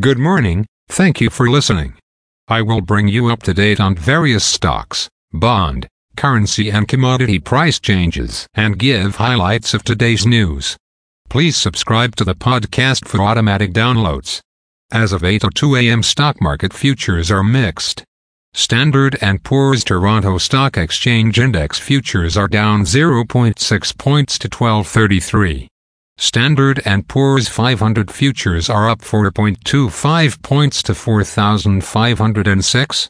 Good morning, thank you for listening. I will bring you up to date on various stocks, bond, currency and commodity price changes and give highlights of today's news. Please subscribe to the podcast for automatic downloads. As of 8:02 a.m. stock market futures are mixed. Standard & Poor's Toronto Stock Exchange Index futures are down 0.6 points to 1233. Standard & Poor's 500 futures are up 4.25 points to 4506.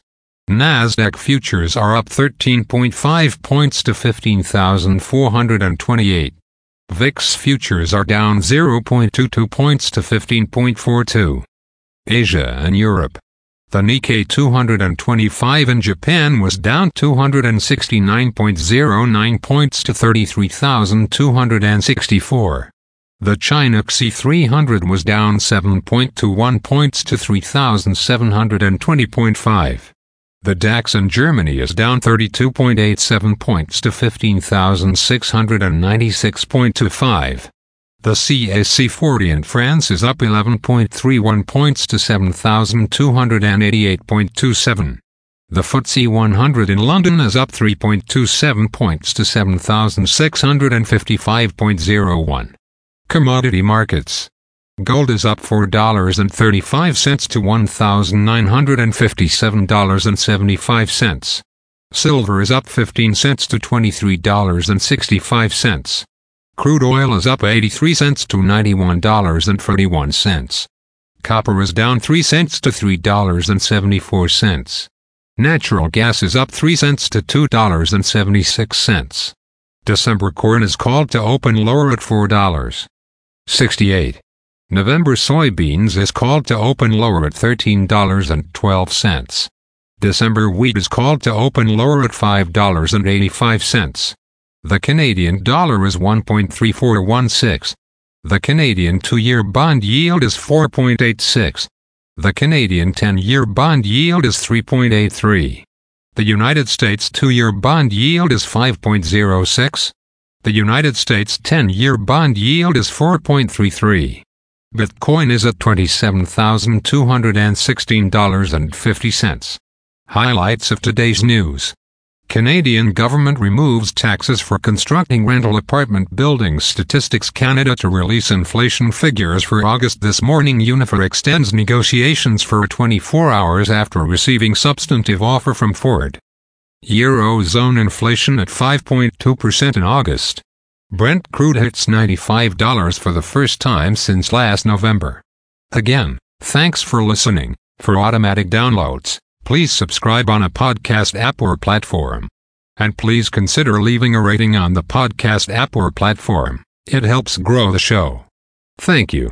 Nasdaq futures are up 13.5 points to 15428. VIX futures are down 0.22 points to 15.42. Asia and Europe. The Nikkei 225 in Japan was down 269.09 points to 33,264. The China CSI 300 was down 7.21 points to 3,720.5. The DAX in Germany is down 32.87 points to 15,696.25. The CAC 40 in France is up 11.31 points to 7,288.27. The FTSE 100 in London is up 3.27 points to 7,655.01. Commodity markets. Gold is up $4.35 to $1,957.75. Silver is up 15 cents to $23.65. Crude oil is up 83 cents to $91.41. Copper is down 3 cents to $3.74. Natural gas is up 3 cents to $2.76. December corn is called to open lower at $4.68. November soybeans is called to open lower at $13.12. December wheat is called to open lower at $5.85. The Canadian dollar is 1.3416. The Canadian two-year bond yield is 4.86. The Canadian 10-year bond yield is 3.83. The United States two-year bond yield is 5.06. The United States 10-year bond yield is 4.33. Bitcoin is at $27,216.50. Highlights of today's news. Canadian government removes taxes for constructing rental apartment buildings. Statistics Canada to release inflation figures for August this morning. Unifor extends negotiations for 24 hours after receiving substantive offer from Ford. Eurozone inflation at 5.2% in August. Brent crude hits $95 for the first time since last November. Again, thanks for listening. For automatic downloads, please subscribe on a podcast app or platform. And please consider leaving a rating on the podcast app or platform. It helps grow the show. Thank you.